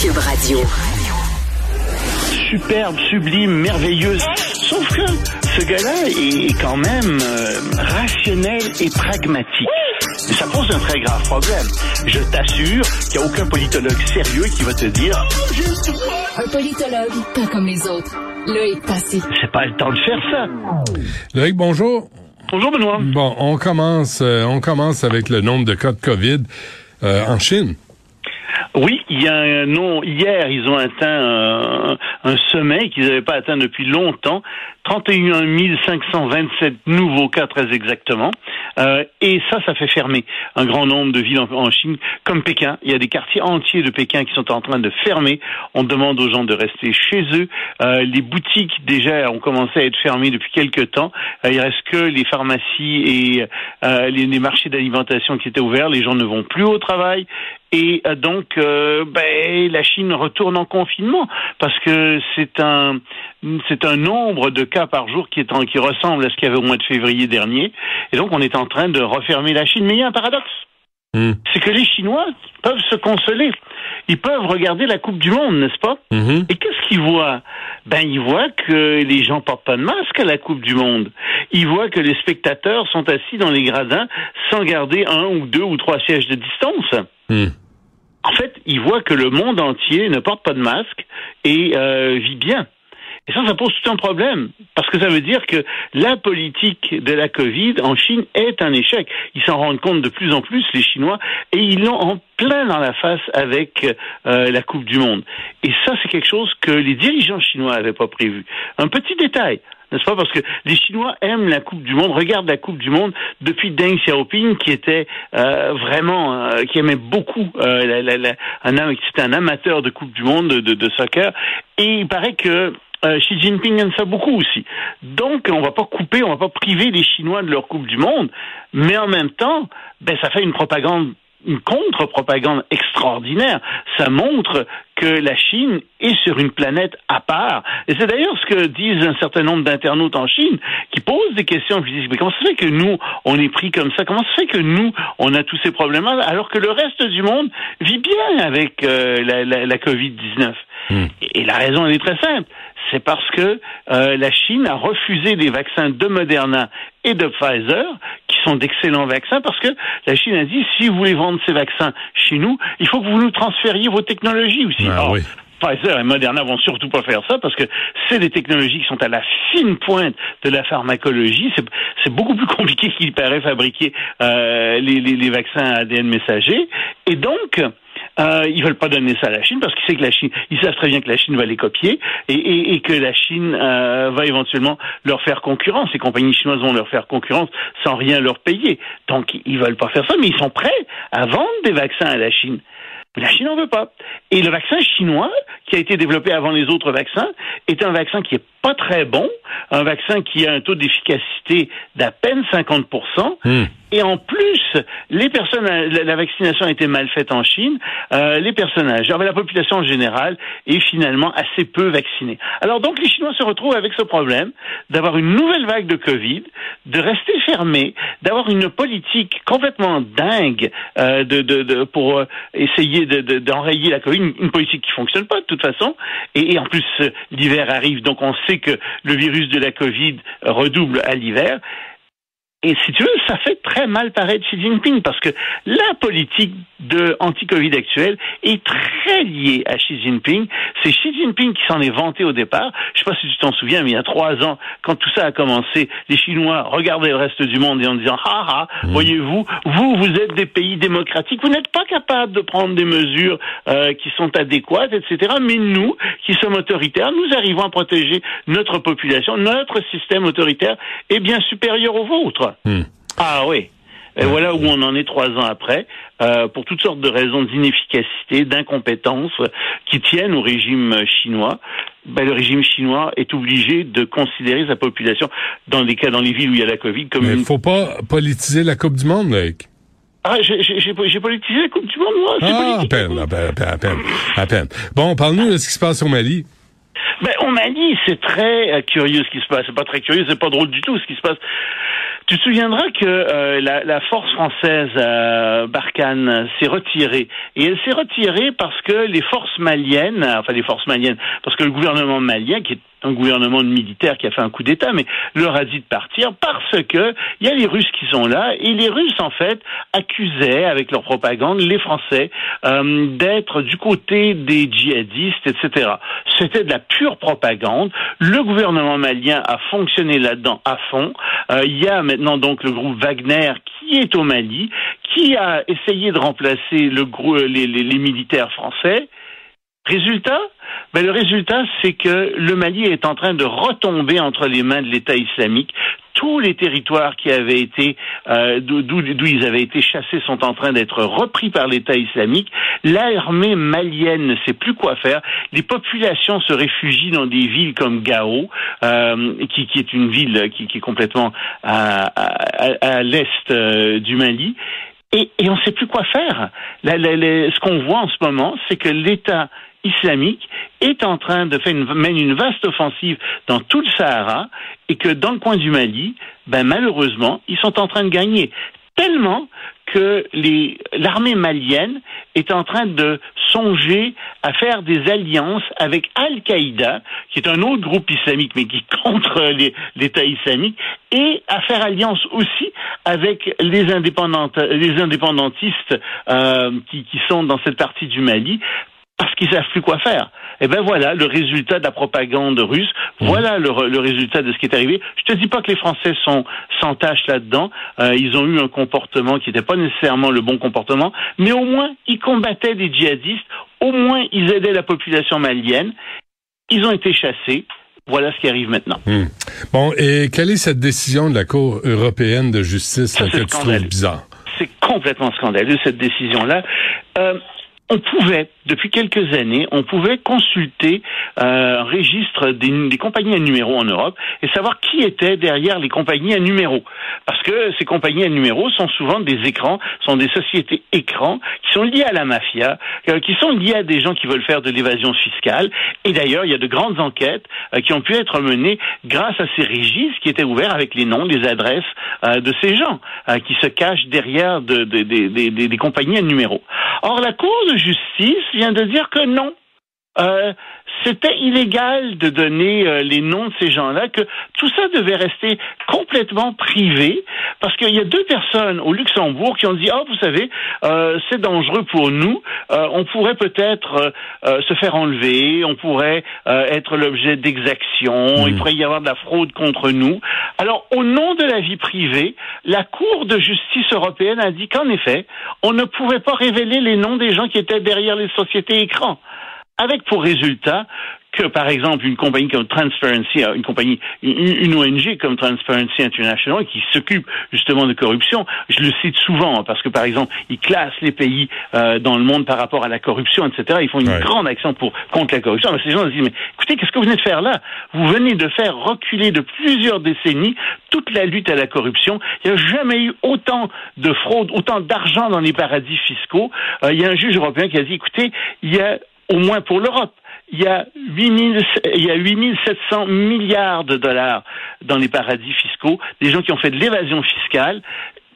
Cube Radio. Superbe, sublime, merveilleuse. Sauf que ce gars-là est quand même euh, rationnel et pragmatique. Ça pose un très grave problème. Je t'assure qu'il n'y a aucun politologue sérieux qui va te dire Un politologue, pas comme les autres. Loïc Passy. c'est pas le temps de faire ça. Loïc, bonjour. Bonjour Benoît. Bon, on commence, euh, on commence avec le nombre de cas de COVID euh, en Chine. Oui, il y a un nom. Hier, ils ont atteint un, un sommet qu'ils n'avaient pas atteint depuis longtemps. 31 527 nouveaux cas, très exactement. Euh, et ça, ça fait fermer un grand nombre de villes en, Chine, comme Pékin. Il y a des quartiers entiers de Pékin qui sont en train de fermer. On demande aux gens de rester chez eux. Euh, les boutiques, déjà, ont commencé à être fermées depuis quelques temps. Euh, il reste que les pharmacies et euh, les, marchés d'alimentation qui étaient ouverts. Les gens ne vont plus au travail. Et donc, ben, la Chine retourne en confinement parce que c'est un c'est un nombre de cas par jour qui est en, qui ressemble à ce qu'il y avait au mois de février dernier. Et donc, on est en train de refermer la Chine. Mais il y a un paradoxe, Hmm. c'est que les Chinois peuvent se consoler. Ils peuvent regarder la Coupe du Monde, n'est-ce pas? Mhm. Et qu'est-ce qu'ils voient? Ben, ils voient que les gens portent pas de masque à la Coupe du Monde. Ils voient que les spectateurs sont assis dans les gradins sans garder un ou deux ou trois sièges de distance. Hmm. En fait, ils voient que le monde entier ne porte pas de masque et euh, vit bien. Et ça, ça pose tout un problème, parce que ça veut dire que la politique de la Covid en Chine est un échec. Ils s'en rendent compte de plus en plus, les Chinois, et ils l'ont en plein dans la face avec euh, la Coupe du Monde. Et ça, c'est quelque chose que les dirigeants chinois n'avaient pas prévu. Un petit détail, n'est-ce pas Parce que les Chinois aiment la Coupe du Monde, regardent la Coupe du Monde depuis Deng Xiaoping, qui était euh, vraiment, euh, qui aimait beaucoup, euh, la, la, la, un, qui était un amateur de Coupe du Monde de, de, de soccer. Et il paraît que euh, Xi Jinping aime ça beaucoup aussi. Donc, on va pas couper, on va pas priver les Chinois de leur Coupe du Monde, mais en même temps, ben ça fait une propagande une contre-propagande extraordinaire. Ça montre que la Chine est sur une planète à part. Et c'est d'ailleurs ce que disent un certain nombre d'internautes en Chine qui posent des questions. Puis disent, mais comment ça se fait que nous, on est pris comme ça? Comment ça se fait que nous, on a tous ces problèmes-là, alors que le reste du monde vit bien avec euh, la, la, la COVID-19? Hmm. Et la raison, elle est très simple. C'est parce que euh, la Chine a refusé des vaccins de Moderna et de Pfizer, qui sont d'excellents vaccins, parce que la Chine a dit, si vous voulez vendre ces vaccins chez nous, il faut que vous nous transfériez vos technologies aussi. Ah oui. Pfizer et Moderna vont surtout pas faire ça parce que c'est des technologies qui sont à la fine pointe de la pharmacologie. C'est, c'est beaucoup plus compliqué qu'il paraît fabriquer euh, les, les, les vaccins à ADN messager. Et donc, euh, ils veulent pas donner ça à la Chine parce qu'ils savent très bien que la Chine va les copier et, et, et que la Chine euh, va éventuellement leur faire concurrence. Les compagnies chinoises vont leur faire concurrence sans rien leur payer. Donc ils veulent pas faire ça, mais ils sont prêts à vendre des vaccins à la Chine. La Chine n'en veut pas. Et le vaccin chinois, qui a été développé avant les autres vaccins, est un vaccin qui est pas très bon, un vaccin qui a un taux d'efficacité d'à peine 50%. Hmm. Et en plus, les personnes, la, vaccination a été mal faite en Chine. Euh, les personnes âgées, la population en général est finalement assez peu vaccinée. Alors donc, les Chinois se retrouvent avec ce problème d'avoir une nouvelle vague de Covid, de rester fermés, d'avoir une politique complètement dingue euh, de, de, de, pour euh, essayer de- de- d'enrayer la Covid, une, politique qui fonctionne pas de toute façon. Et, et en plus, l'hiver arrive, donc on sait que le virus de la Covid redouble à l'hiver. Et si tu veux, ça fait très mal paraître Xi Jinping parce que la politique de anti-Covid actuelle est très liée à Xi Jinping. C'est Xi Jinping qui s'en est vanté au départ. Je sais pas si tu t'en souviens, mais il y a trois ans, quand tout ça a commencé, les Chinois regardaient le reste du monde et en disant ah ah, voyez-vous, vous vous êtes des pays démocratiques, vous n'êtes pas capables de prendre des mesures euh, qui sont adéquates, etc. Mais nous, qui sommes autoritaires, nous arrivons à protéger notre population, notre système autoritaire est bien supérieur au vôtre. Hmm. Ah oui. Et voilà où on en est trois ans après, euh, pour toutes sortes de raisons d'inefficacité, d'incompétence euh, qui tiennent au régime chinois. Ben, le régime chinois est obligé de considérer sa population, dans les cas, dans les villes où il y a la Covid, comme Mais une... faut pas politiser la Coupe du Monde, Loïc. Ah, j'ai politisé la Coupe du Monde, moi. Ah, à politisé. peine, à peine, à peine, à peine, à peine. Bon, parle-nous de ce qui se passe au Mali. Ben, au Mali, c'est très euh, curieux ce qui se passe. C'est pas très curieux, c'est pas drôle du tout ce qui se passe. Tu te souviendras que euh, la, force française à Barkhane s'est retirée. Et elle s'est retirée parce que les forces maliennes, enfin les forces maliennes, parce que le gouvernement malien, qui est un gouvernement militaire qui a fait un coup d'État, mais leur a dit de partir parce que il y a les Russes qui sont là et les Russes en fait accusaient avec leur propagande les Français euh, d'être du côté des djihadistes, etc. C'était de la pure propagande. Le gouvernement malien a fonctionné là-dedans à fond. Euh, il y a maintenant donc le groupe Wagner qui est au Mali, qui a essayé de remplacer le, les, les militaires français. Résultat, ben, le résultat, c'est que le Mali est en train de retomber entre les mains de l'État islamique. Tous les territoires qui avaient été euh, d'où ils avaient été chassés sont en train d'être repris par l'État islamique. L'armée malienne ne sait plus quoi faire. Les populations se réfugient dans des villes comme Gao, euh, qui, qui, est une ville qui, qui est complètement à, à, à l'est euh, du Mali. Et, on ne sait plus quoi faire. Ce qu'on voit en ce moment, c'est que l'État islamique est en train de faire une, une vaste offensive dans tout le Sahara et que dans le coin du Mali, ben malheureusement, ils sont en train de gagner tellement que l'armée malienne est en train de songer à faire des alliances avec Al-Qaïda, qui est un autre groupe islamique, mais qui contre l'État islamique, et à faire alliance aussi avec les, les indépendantistes euh, qui sont dans cette partie du Mali, parce qu'ils savent plus quoi faire. Et eh ben voilà le résultat de la propagande russe. Mmh. Voilà le, le, résultat de ce qui est arrivé. Je te dis pas que les Français sont sans tâche là-dedans. Euh, ils ont eu un comportement qui n'était pas nécessairement le bon comportement, mais au moins ils combattaient des djihadistes. Au moins ils aidaient la population malienne. Ils ont été chassés. Voilà ce qui arrive maintenant. Mmh. Bon, et quelle est cette décision de la Cour européenne de justice Ça, que tu trouves bizarre? C'est complètement scandaleux, cette décision-là. Euh, on pouvait, depuis quelques années, on pouvait consulter euh, un registre des, des, compagnies à numéro en Europe et savoir qui était derrière les compagnies à numéro. Parce que ces compagnies à numéro sont souvent des écrans, sont des sociétés écrans qui sont liées à la mafia, euh, qui sont liées à des gens qui veulent faire de l'évasion fiscale. Et d'ailleurs, il y a de grandes enquêtes euh, qui ont pu être menées grâce à ces registres qui étaient ouverts avec les noms, les adresses de ces gens qui se cachent derrière de, de, de, des compagnies à numéro. Or, la justice vient de dire que non. Euh, c'était illégal de donner euh, les noms de ces gens-là, que tout ça devait rester complètement privé, parce qu'il y a deux personnes au Luxembourg qui ont dit, ah, oh, vous savez, euh, c'est dangereux pour nous, euh, on pourrait peut-être euh, se faire enlever, on pourrait être l'objet d'exactions, mmh. il pourrait y avoir de la fraude contre nous. Alors, au nom de la vie privée, la Cour de justice européenne a dit qu'en effet, on ne pouvait pas révéler les noms des gens qui étaient derrière les sociétés écrans avec pour résultat que, par exemple, une compagnie comme Transparency, une compagnie, une, ONG comme Transparency International, qui s'occupe justement de corruption, je le cite souvent parce que, par exemple, ils classent les pays euh, dans le monde par rapport à la corruption, etc. Ils font une grande action pour contre la corruption. Mais ces gens se disent, mais écoutez, qu'est-ce que vous venez de faire là? Vous venez de faire reculer de plusieurs décennies toute la lutte à la corruption. Il n'y a jamais eu autant de fraude, autant d'argent dans les paradis fiscaux. Euh, il y a un juge européen qui a dit, écoutez, il y a au moins pour l'Europe. Il y a 8 il y a 8700 milliards de dollars dans les paradis fiscaux, des gens qui ont fait de l'évasion fiscale,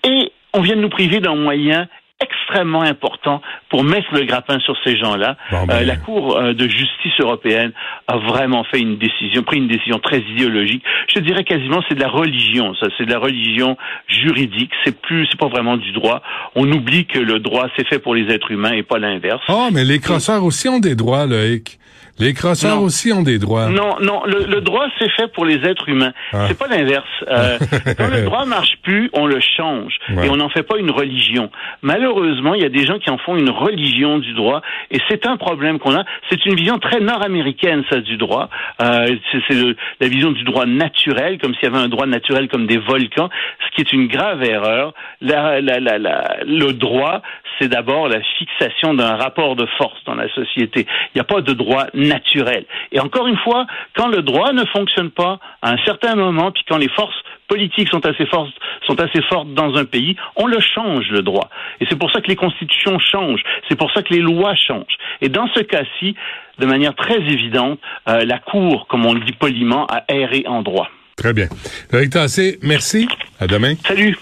et on vient de nous priver d'un moyen extrêmement important pour mettre le grappin sur ces gens-là. Ben. euh, la Cour euh, de justice européenne a vraiment fait une décision, pris une décision très idéologique. Je dirais quasiment c'est de la religion, ça, c'est de la religion juridique. C'est plus, c'est pas vraiment du droit. On oublie que le droit c'est fait pour les êtres humains et pas l'inverse. Oh, mais les crosseurs aussi ont des droits, Loïc. Les crosseurs aussi ont des droits. Non, non, le, le droit c'est fait pour les êtres humains. Ah. C'est pas l'inverse. Euh, quand le droit marche plus, on le change ouais. et on n'en fait pas une religion. Malheureusement, il y a des gens qui en font une religion du droit et c'est un problème qu'on a. C'est une vision très nord-américaine ça du droit. Euh, c'est la vision du droit naturel, comme s'il y avait un droit naturel comme des volcans, ce qui est une grave erreur. La, la, la, le droit, c'est d'abord la fixation d'un rapport de force dans la société. Il n'y a pas de droit naturel. Et encore une fois, quand le droit ne fonctionne pas à un certain moment, puis quand les forces politiques sont assez fortes, sont assez fortes dans un pays, on le change le droit. Et c'est pour ça que les constitutions changent. C'est pour ça que les lois changent. Et dans ce cas-ci, de manière très évidente, euh, la Cour, comme on le dit poliment, a erré en droit. Très bien. Loïc Tassé, merci. À demain. Salut.